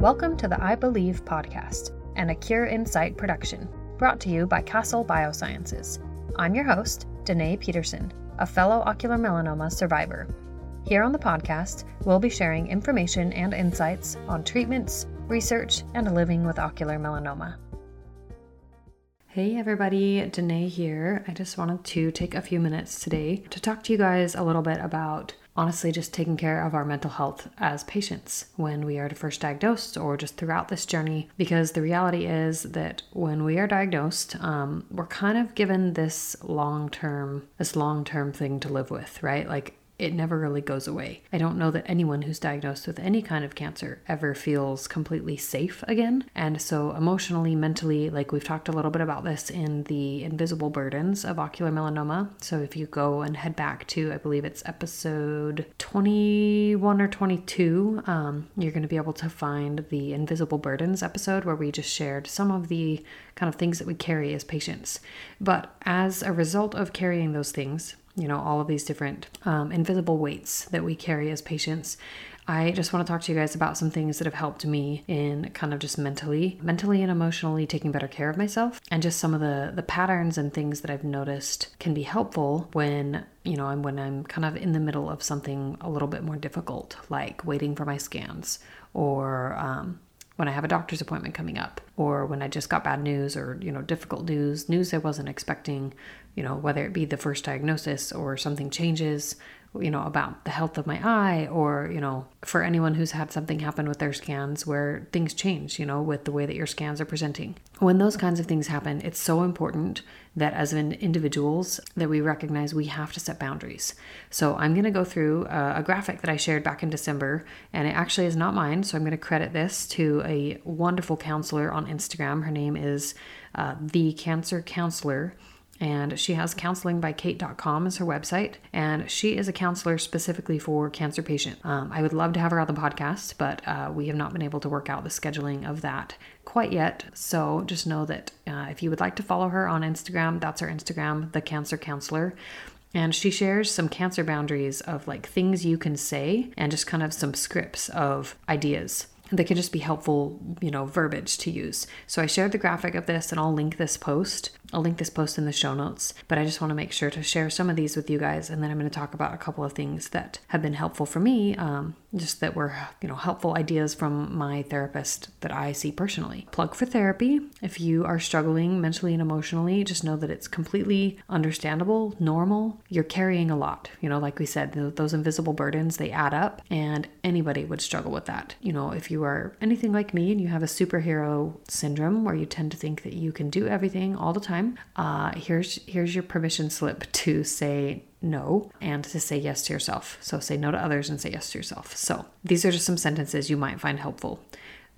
Welcome to the Eye Believe podcast, and a Cure in Sight production, brought to you by Castle Biosciences. I'm your host, Danae Peterson, a fellow ocular melanoma survivor. Here on the podcast, we'll be sharing information and insights on treatments, research, and living with ocular melanoma. Hey everybody, Danae here. I just wanted to take a few minutes today to talk to you guys a little bit about honestly just taking care of our mental health as patients when we are first diagnosed or just throughout this journey. Because the reality is that when we are diagnosed, um, we're kind of given this long term, this long term thing to live with, right? Like it never really goes away. I don't know that anyone who's diagnosed with any kind of cancer ever feels completely safe again. And so, emotionally, mentally, like we've talked a little bit about this in the invisible burdens of ocular melanoma. So, if you go and head back to, I believe it's episode 21 or 22, um, you're going to be able to find the invisible burdens episode where we just shared some of the kind of things that we carry as patients. But as a result of carrying those things, you know, all of these different um, invisible weights that we carry as patients. I just want to talk to you guys about some things that have helped me in kind of just mentally, mentally and emotionally taking better care of myself, and just some of the the patterns and things that I've noticed can be helpful when you know, I'm when I'm kind of in the middle of something a little bit more difficult, like waiting for my scans or um, when I have a doctor's appointment coming up, or when I just got bad news or, you know, difficult news, news I wasn't expecting, you know, whether it be the first diagnosis or something changes, you know, about the health of my eye, or, you know, for anyone who's had something happen with their scans where things change, you know, with the way that your scans are presenting. When those kinds of things happen, it's so important that as an individuals that we recognize we have to set boundaries. So I'm going to go through a, a graphic that I shared back in December, and it actually is not mine. So I'm going to credit this to a wonderful counselor on Instagram. Her name is uh, the Cancer Counselor and she has counselingby.cait.com as her website. And she is a counselor specifically for cancer patients. Um, i would love to have her on the podcast but uh, we have not been able to work out the scheduling of that quite yet. So just know that uh, if you would like to follow her on instagram that's her instagram the cancer counselor. And she shares some cancer boundaries of like things you can say and just kind of some scripts of ideas that can just be helpful, you know, verbiage to use. So I shared the graphic of this and I'll link this post I'll link this post in the show notes, but I just want to make sure to share some of these with you guys, and then I'm going to talk about a couple of things that have been helpful for me, um, just that were you know helpful ideas from my therapist that I see personally. Plug for therapy. If you are struggling mentally and emotionally, just know that it's completely understandable, normal. You're carrying a lot. You know, like we said, those invisible burdens they add up, and anybody would struggle with that. You know, if you are anything like me and you have a superhero syndrome where you tend to think that you can do everything all the time time, uh, here's here's your permission slip to say no and to say yes to yourself. So say no to others and say yes to yourself. So these are just some sentences you might find helpful.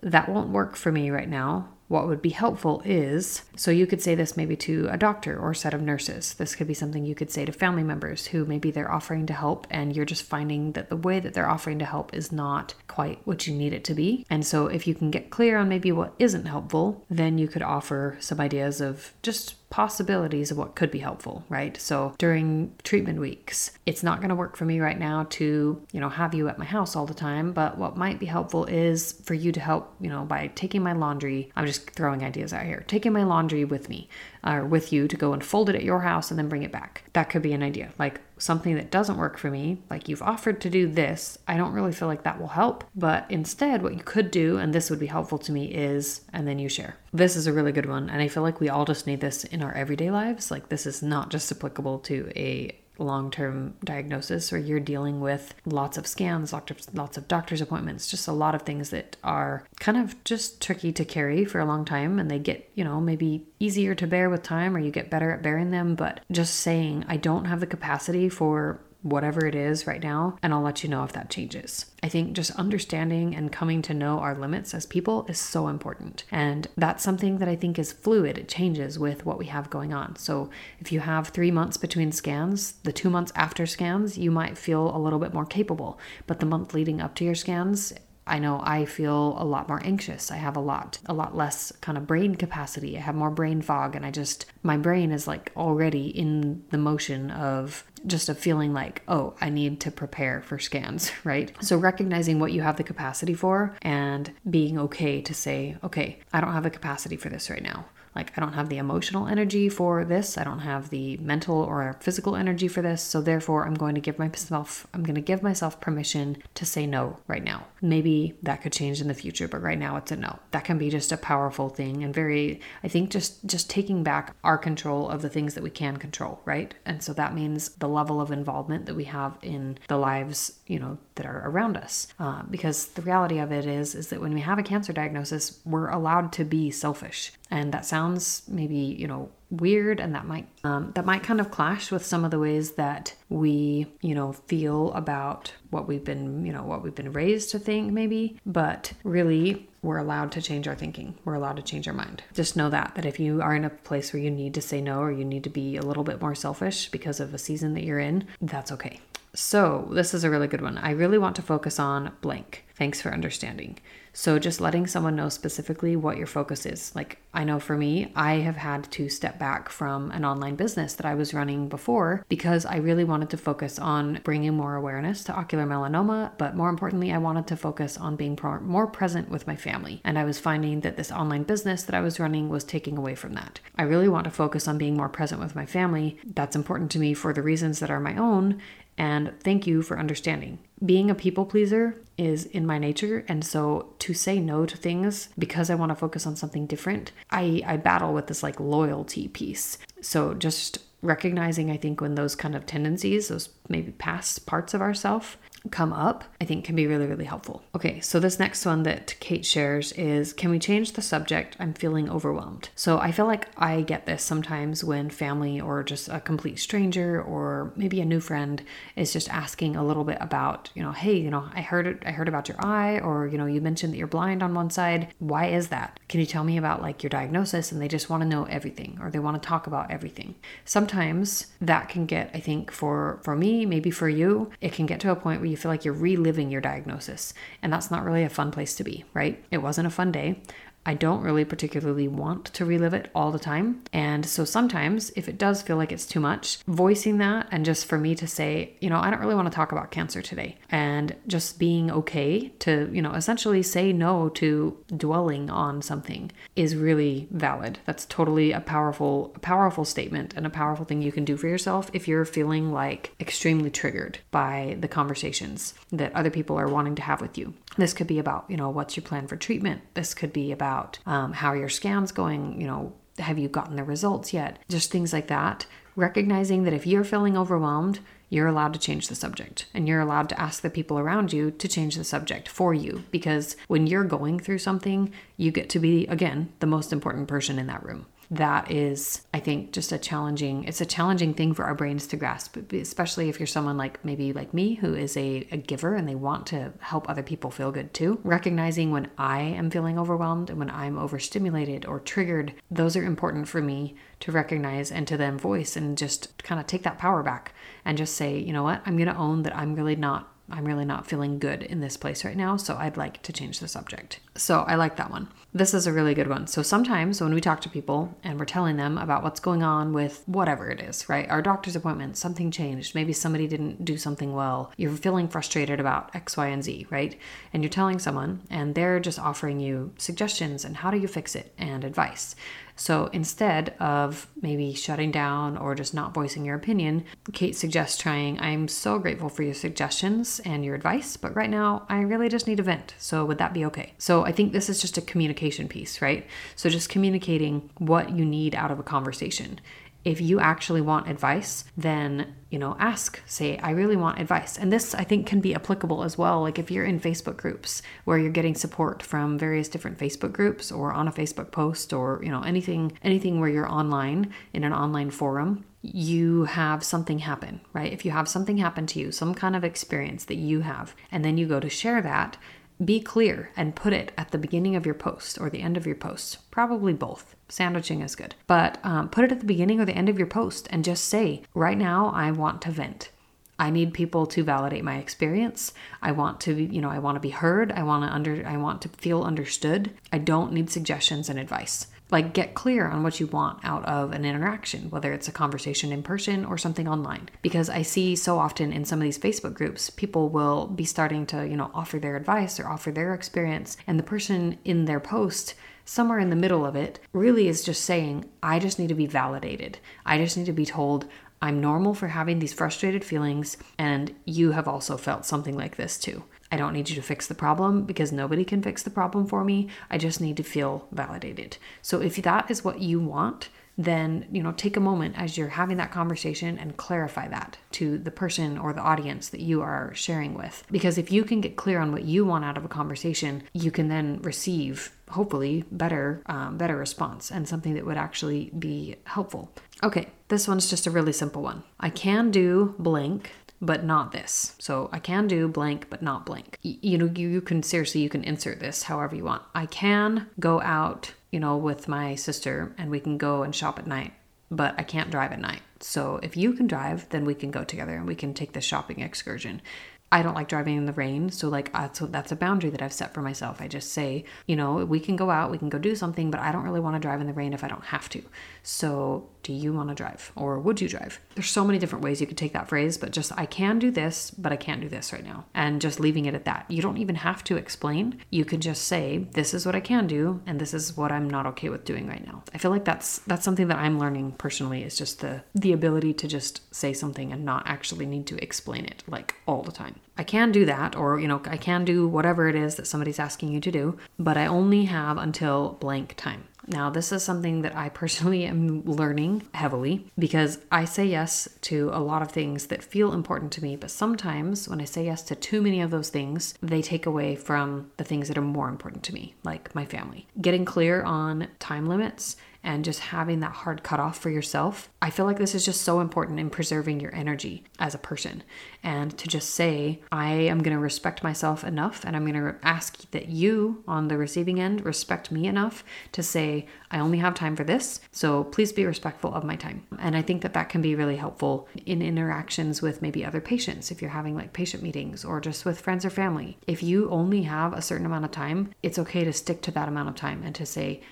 That won't work for me right now what would be helpful is so you could say this maybe to a doctor or set of nurses. This could be something you could say to family members who maybe they're offering to help and you're just finding that the way that they're offering to help is not quite what you need it to be. And so if you can get clear on maybe what isn't helpful, then you could offer some ideas of just possibilities of what could be helpful, right? So during treatment weeks, it's not going to work for me right now to, you know, have you at my house all the time, but what might be helpful is for you to help, you know, by taking my laundry. I'm just throwing ideas out here. Taking my laundry with me or with you to go and fold it at your house and then bring it back. That could be an idea. Like something that doesn't work for me, like you've offered to do this, I don't really feel like that will help. But instead, what you could do, and this would be helpful to me, is, and then you share. This is a really good one. And I feel like we all just need this in our everyday lives. Like this is not just applicable to a long term diagnosis or you're dealing with lots of scans, lots of, lots of doctor's appointments, just a lot of things that are kind of just tricky to carry for a long time and they get, you know, maybe easier to bear with time or you get better at bearing them. But just saying, I don't have the capacity for whatever it is right now, and I'll let you know if that changes. I think just understanding and coming to know our limits as people is so important. And that's something that I think is fluid. It changes with what we have going on. So if you have three months between scans, the two months after scans, you might feel a little bit more capable. But the month leading up to your scans, I know I feel a lot more anxious. I have a lot, a lot less kind of brain capacity. I have more brain fog, and I just, my brain is like already in the motion of just a feeling like, oh, I need to prepare for scans, right? So recognizing what you have the capacity for and being okay to say, okay, I don't have the capacity for this right now. Like, I don't have the emotional energy for this. I don't have the mental or physical energy for this. So, therefore, I'm going to give myself, I'm going to give myself permission to say no right now. Maybe that could change in the future, but right now it's a no. That can be just a powerful thing and very, I think, just just taking back our control of the things that we can control, right? And so that means the level of involvement that we have in the lives, you know, that are around us. Uh, because the reality of it is, is that when we have a cancer diagnosis, we're allowed to be selfish and that sounds maybe you know weird and that might um, that might kind of clash with some of the ways that we you know feel about what we've been you know what we've been raised to think maybe. But really we're allowed to change our thinking. We're allowed to change our mind. Just know that that if you are in a place where you need to say no or you need to be a little bit more selfish because of a season that you're in that's okay so this is a really good one i really want to focus on blank thanks for understanding so just letting someone know specifically what your focus is. Like I know for me, I have had to step back from an online business that I was running before because I really wanted to focus on bringing more awareness to ocular melanoma, but more importantly, I wanted to focus on being more present with my family. And I was finding that this online business that I was running was taking away from that. I really want to focus on being more present with my family. That's important to me for the reasons that are my own and thank you for understanding. Being a people pleaser is in my nature. And so to say no to things because I want to focus on something different, I, I battle with this like loyalty piece. So just recognizing, I think, when those kind of tendencies, those maybe past parts of ourself come up, I think can be really, really helpful. Okay, so this next one that Cait shares is Can we change the subject? I'm feeling overwhelmed. So I feel like I get this sometimes when family or just a complete stranger or maybe a new friend is just asking a little bit about, you know, hey, you know, I heard it, I heard about your eye, or, you know, you mentioned that you're blind on one side. Why is that? Can you tell me about like your diagnosis? And they just want to know everything or they want to talk about everything. Sometimes that can get, I think, for for me, maybe for you, it can get to a point where you feel like you're reliving your diagnosis. And that's not really a fun place to be, right? It wasn't a fun day. I don't really particularly want to relive it all the time. And so sometimes, if it does feel like it's too much, voicing that and just for me to say, you know, I don't really want to talk about cancer today, and just being okay to, you know, essentially say no to dwelling on something is really valid. That's totally a powerful, powerful statement and a powerful thing you can do for yourself if you're feeling like extremely triggered by the conversations that other people are wanting to have with you. This could be about, you know, what's your plan for treatment? This could be about um, how your scan's going, you know, have you gotten the results yet? Just things like that. Recognizing that if you're feeling overwhelmed, you're allowed to change the subject and you're allowed to ask the people around you to change the subject for you because when you're going through something, you get to be, again, the most important person in that room that is i think just a challenging it's a challenging thing for our brains to grasp especially if you're someone like maybe like me who is a, a giver and they want to help other people feel good too recognizing when i am feeling overwhelmed and when i'm overstimulated or triggered those are important for me to recognize and to then voice and just kind of take that power back and just say you know what i'm going to own that i'm really not I'm really not feeling good in this place right now, so I'd like to change the subject. So I like that one. This is a really good one. So sometimes when we talk to people and we're telling them about what's going on with whatever it is, right? Our doctor's appointment, something changed. Maybe somebody didn't do something well. You're feeling frustrated about X, Y, and Z, right? And you're telling someone and they're just offering you suggestions and how do you fix it and advice. So instead of maybe shutting down or just not voicing your opinion, Cait suggests trying, I'm so grateful for your suggestions and your advice, but right now I really just need a vent. So would that be okay? So I think this is just a communication piece, right? So just communicating what you need out of a conversation if you actually want advice, then, you know, ask, say, I really want advice. And this, I think, can be applicable as well. Like if you're in Facebook groups where you're getting support from various different Facebook groups or on a Facebook post or, you know, anything, anything where you're online in an online forum, you have something happen, right? If you have something happen to you, some kind of experience that you have, and then you go to share that, be clear and put it at the beginning of your post or the end of your post. Probably both. Sandwiching is good. But um, put it at the beginning or the end of your post and just say, right now, I want to vent. I need people to validate my experience. I want to, you know, I want to be heard. I want to under I want to feel understood. I don't need suggestions and advice. Like, get clear on what you want out of an interaction, whether it's a conversation in person or something online. Because I see so often in some of these Facebook groups, people will be starting to, you know, offer their advice or offer their experience, and the person in their post somewhere in the middle of it really is just saying, I just need to be validated. I just need to be told I'm normal for having these frustrated feelings, and you have also felt something like this too. I don't need you to fix the problem because nobody can fix the problem for me. I just need to feel validated. So if that is what you want, then you know take a moment as you're having that conversation and clarify that to the person or the audience that you are sharing with because if you can get clear on what you want out of a conversation you can then receive hopefully better um, better response and something that would actually be helpful okay this one's just a really simple one i can do blank but not this. So I can do blank, but not blank. Y- you know, you, you can seriously, you can insert this however you want. I can go out, you know, with my sister and we can go and shop at night, but I can't drive at night. So if you can drive, then we can go together and we can take the shopping excursion. I don't like driving in the rain, so like that's that's a boundary that I've set for myself. I just say, you know, we can go out, we can go do something, but I don't really want to drive in the rain if I don't have to. So do you want to drive or would you drive? There's so many different ways you could take that phrase, but just I can do this, but I can't do this right now. And just leaving it at that. You don't even have to explain. You can just say, this is what I can do and this is what I'm not okay with doing right now. I feel like that's that's something that I'm learning personally is just the the ability to just say something and not actually need to explain it like all the time. I can do that or you know, I can do whatever it is that somebody's asking you to do, but I only have until blank time. Now, this is something that I personally am learning heavily because I say yes to a lot of things that feel important to me, but sometimes when I say yes to too many of those things, they take away from the things that are more important to me, like my family. Getting clear on time limits and just having that hard cutoff for yourself. I feel like this is just so important in preserving your energy as a person. And to just say, I am going to respect myself enough and I'm going to ask that you on the receiving end respect me enough to say, I only have time for this. So please be respectful of my time. And I think that that can be really helpful in interactions with maybe other patients if you're having like patient meetings or just with friends or family. If you only have a certain amount of time, it's okay to stick to that amount of time and to say,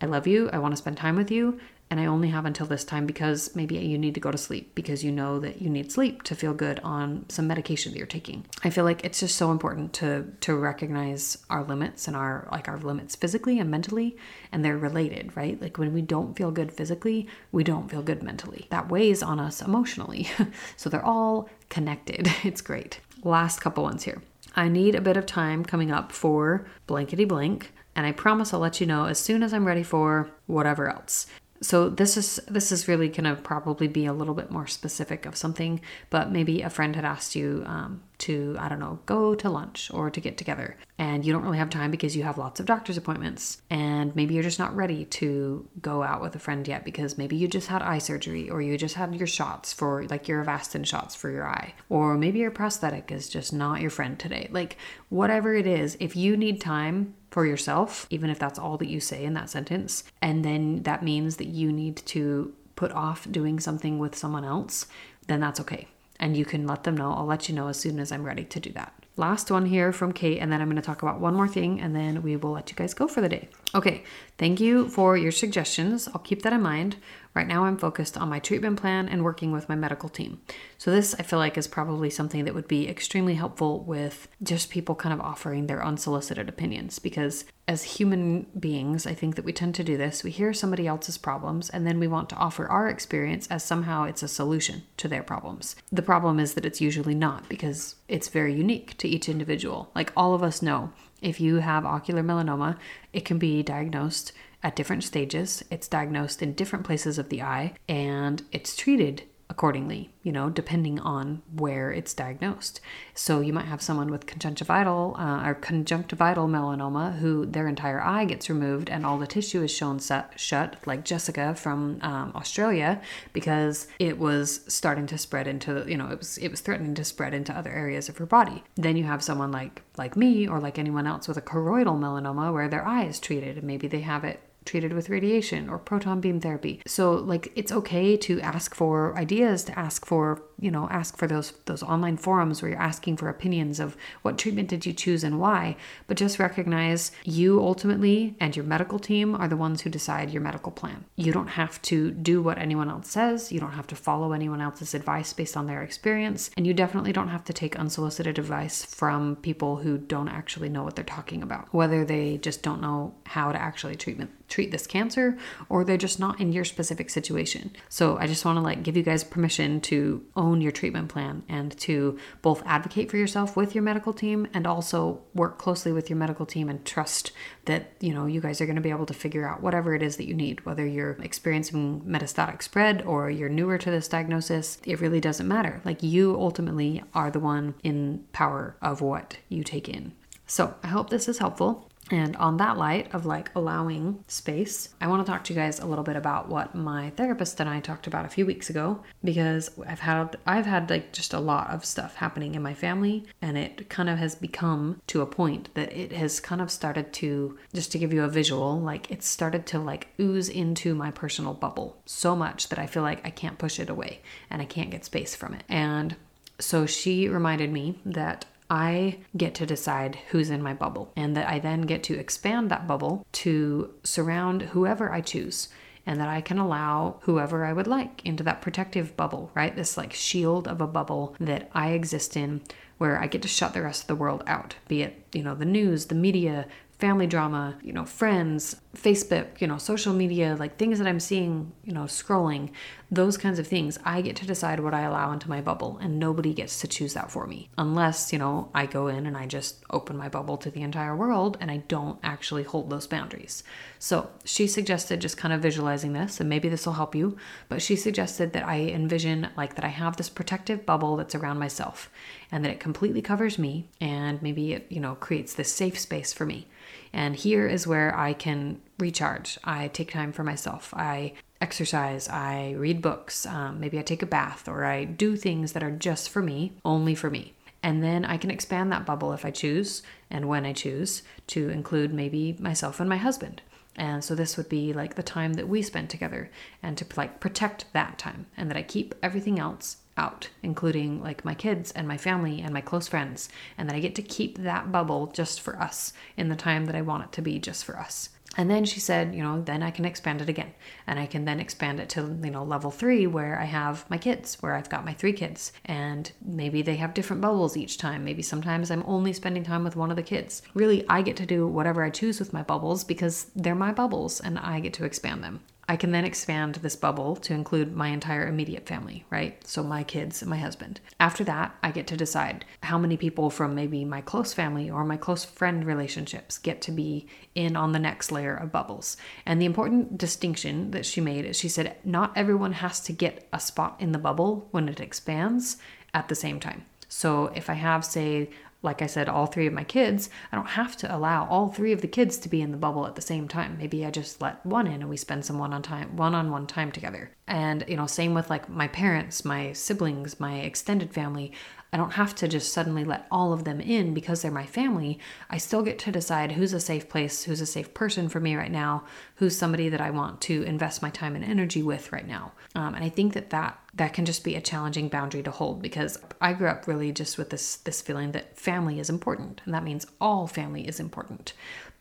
I love you. I want to spend time with you. And I only have until this time because maybe you need to go to sleep because you know that you need sleep to feel good on some medication that you're taking. I feel like it's just so important to to recognize our limits and our like our limits physically and mentally and they're related, right? Like when we don't feel good physically, we don't feel good mentally. That weighs on us emotionally. so they're all connected. It's great. Last couple ones here. I need a bit of time coming up for blankety blank and I promise I'll let you know as soon as I'm ready for whatever else. So this is this is really to probably be a little bit more specific of something, but maybe a friend had asked you um, to I don't know go to lunch or to get together, and you don't really have time because you have lots of doctor's appointments, and maybe you're just not ready to go out with a friend yet because maybe you just had eye surgery or you just had your shots for like your Avastin shots for your eye, or maybe your prosthetic is just not your friend today. Like whatever it is, if you need time for yourself, even if that's all that you say in that sentence. And then that means that you need to put off doing something with someone else, then that's okay. And you can let them know. I'll let you know as soon as I'm ready to do that. Last one here from Cait, and then I'm going to talk about one more thing, and then we will let you guys go for the day. Okay, thank you for your suggestions. I'll keep that in mind. Right now, I'm focused on my treatment plan and working with my medical team. So, this I feel like is probably something that would be extremely helpful with just people kind of offering their unsolicited opinions. Because as human beings, I think that we tend to do this. We hear somebody else's problems and then we want to offer our experience as somehow it's a solution to their problems. The problem is that it's usually not because it's very unique to each individual. Like all of us know if you have ocular melanoma, it can be diagnosed at different stages. It's diagnosed in different places of the eye and it's treated accordingly, you know, depending on where it's diagnosed. So you might have someone with conjunctival uh, or conjunctival melanoma who their entire eye gets removed and all the tissue is sewn shut, like Jessica from um, Australia, because it was starting to spread into, you know, it was it was threatening to spread into other areas of her body. Then you have someone like like me or like anyone else with a choroidal melanoma where their eye is treated and maybe they have it treated with radiation or proton beam therapy. So, like, it's okay to ask for ideas, to ask for you know, ask for those those online forums where you're asking for opinions of what treatment did you choose and why, but just recognize you ultimately and your medical team are the ones who decide your medical plan. You don't have to do what anyone else says, you don't have to follow anyone else's advice based on their experience, and you definitely don't have to take unsolicited advice from people who don't actually know what they're talking about. Whether they just don't know how to actually treatment treat this cancer or they're just not in your specific situation. So I just want to like give you guys permission to own your treatment plan and to both advocate for yourself with your medical team and also work closely with your medical team and trust that, you know, you guys are going to be able to figure out whatever it is that you need, whether you're experiencing metastatic spread or you're newer to this diagnosis, it really doesn't matter. Like you ultimately are the one in power of what you take in. So I hope this is helpful. And on that light of like allowing space, I want to talk to you guys a little bit about what my therapist and I talked about a few weeks ago because I've had I've had like just a lot of stuff happening in my family and it kind of has become to a point that it has kind of started to just to give you a visual, like it's started to like ooze into my personal bubble so much that I feel like I can't push it away and I can't get space from it. And so she reminded me that I get to decide who's in my bubble, and that I then get to expand that bubble to surround whoever I choose, and that I can allow whoever I would like into that protective bubble, right? This like shield of a bubble that I exist in where I get to shut the rest of the world out, be it, you know, the news, the media, family drama, you know, friends, Facebook, you know, social media, like things that I'm seeing, you know, scrolling, those kinds of things. I get to decide what I allow into my bubble, and nobody gets to choose that for me. Unless, you know, I go in and I just open my bubble to the entire world and I don't actually hold those boundaries. So she suggested just kind of visualizing this, and maybe this will help you, but she suggested that I envision like that I have this protective bubble that's around myself and that it completely covers me, and maybe it, you know, creates this safe space for me. And here is where I can recharge. I take time for myself. I exercise. I read books. Um, maybe I take a bath or I do things that are just for me, only for me. And then I can expand that bubble if I choose and when I choose to include maybe myself and my husband. And so this would be like the time that we spend together and to like protect that time and that I keep everything else out, including like my kids and my family and my close friends, and that I get to keep that bubble just for us in the time that I want it to be just for us. And then she said, you know, then I can expand it again. And I can then expand it to, you know, level three where I have my kids, where I've got my three kids. And maybe they have different bubbles each time. Maybe sometimes I'm only spending time with one of the kids. Really, I get to do whatever I choose with my bubbles because they're my bubbles and I get to expand them. I can then expand this bubble to include my entire immediate family, right? So my kids and my husband. After that, I get to decide how many people from maybe my close family or my close friend relationships get to be in on the next layer of bubbles. And the important distinction that she made is she said not everyone has to get a spot in the bubble when it expands at the same time. So if I have, say, like I said, all three of my kids, I don't have to allow all three of the kids to be in the bubble at the same time. Maybe I just let one in and we spend some one on time one on one time together. And you know, same with like my parents, my siblings, my extended family. I don't have to just suddenly let all of them in because they're my family. I still get to decide who's a safe place, who's a safe person for me right now, who's somebody that I want to invest my time and energy with right now. Um, and I think that that that can just be a challenging boundary to hold because I grew up really just with this this feeling that family is important, and that means all family is important.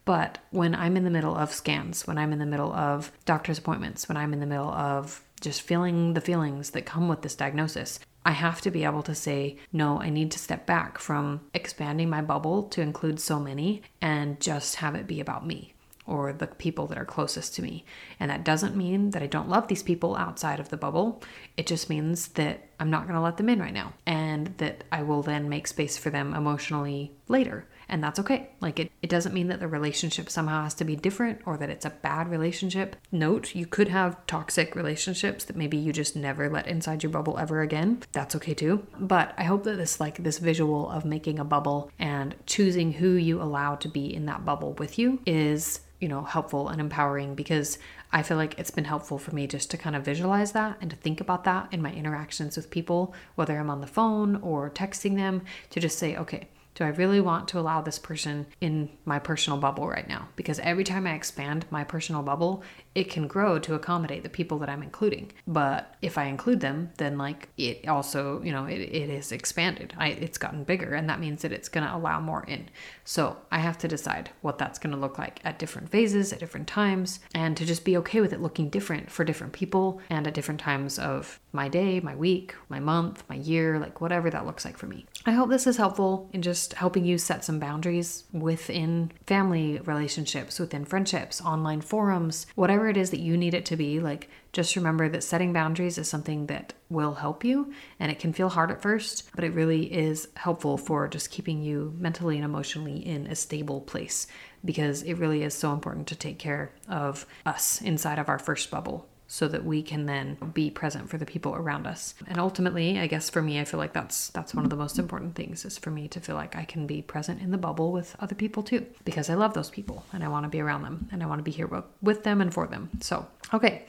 But when I'm in the middle of scans, when I'm in the middle of doctor's appointments, when I'm in the middle of just feeling the feelings that come with this diagnosis, I have to be able to say, no, I need to step back from expanding my bubble to include so many and just have it be about me or the people that are closest to me. And that doesn't mean that I don't love these people outside of the bubble. It just means that I'm not going to let them in right now and that I will then make space for them emotionally later and that's okay. Like it, it doesn't mean that the relationship somehow has to be different or that it's a bad relationship. Note, you could have toxic relationships that maybe you just never let inside your bubble ever again. That's okay too. But I hope that this like this visual of making a bubble and choosing who you allow to be in that bubble with you is you know, helpful and empowering because I feel like it's been helpful for me just to kind of visualize that and to think about that in my interactions with people, whether I'm on the phone or texting them, to just say, okay, do I really want to allow this person in my personal bubble right now? Because every time I expand my personal bubble, it can grow to accommodate the people that I'm including. But if I include them, then like it also, you know, it, it is expanded. I, it's gotten bigger, and that means that it's going to allow more in. So I have to decide what that's going to look like at different phases, at different times, and to just be okay with it looking different for different people and at different times of my day, my week, my month, my year, like whatever that looks like for me. I hope this is helpful in just helping you set some boundaries within family relationships, within friendships, online forums, whatever it is that you need it to be, like just remember that setting boundaries is something that will help you and it can feel hard at first, but it really is helpful for just keeping you mentally and emotionally in a stable place because it really is so important to take care of us inside of our first bubble so that we can then be present for the people around us. And ultimately, I guess for me, I feel like that's that's one of the most important things is for me to feel like I can be present in the bubble with other people too because I love those people and I want to be around them and I want to be here with them and for them. So, okay.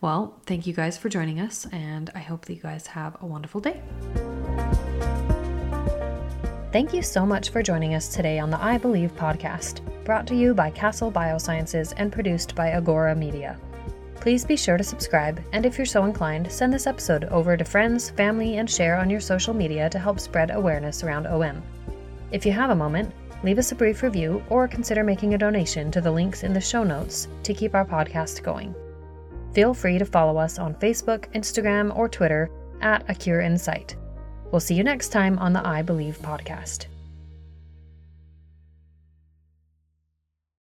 Well, thank you guys for joining us and I hope that you guys have a wonderful day. Thank you so much for joining us today on the Eye Believe podcast, brought to you by Castle Biosciences and produced by Agora Media. Please be sure to subscribe, and if you're so inclined, send this episode over to friends, family, and share on your social media to help spread awareness around OM. If you have a moment, leave us a brief review or consider making a donation to the links in the show notes to keep our podcast going. Feel free to follow us on Facebook, Instagram, or Twitter at A Cure in Sight. We'll see you next time on the Eye Believe podcast.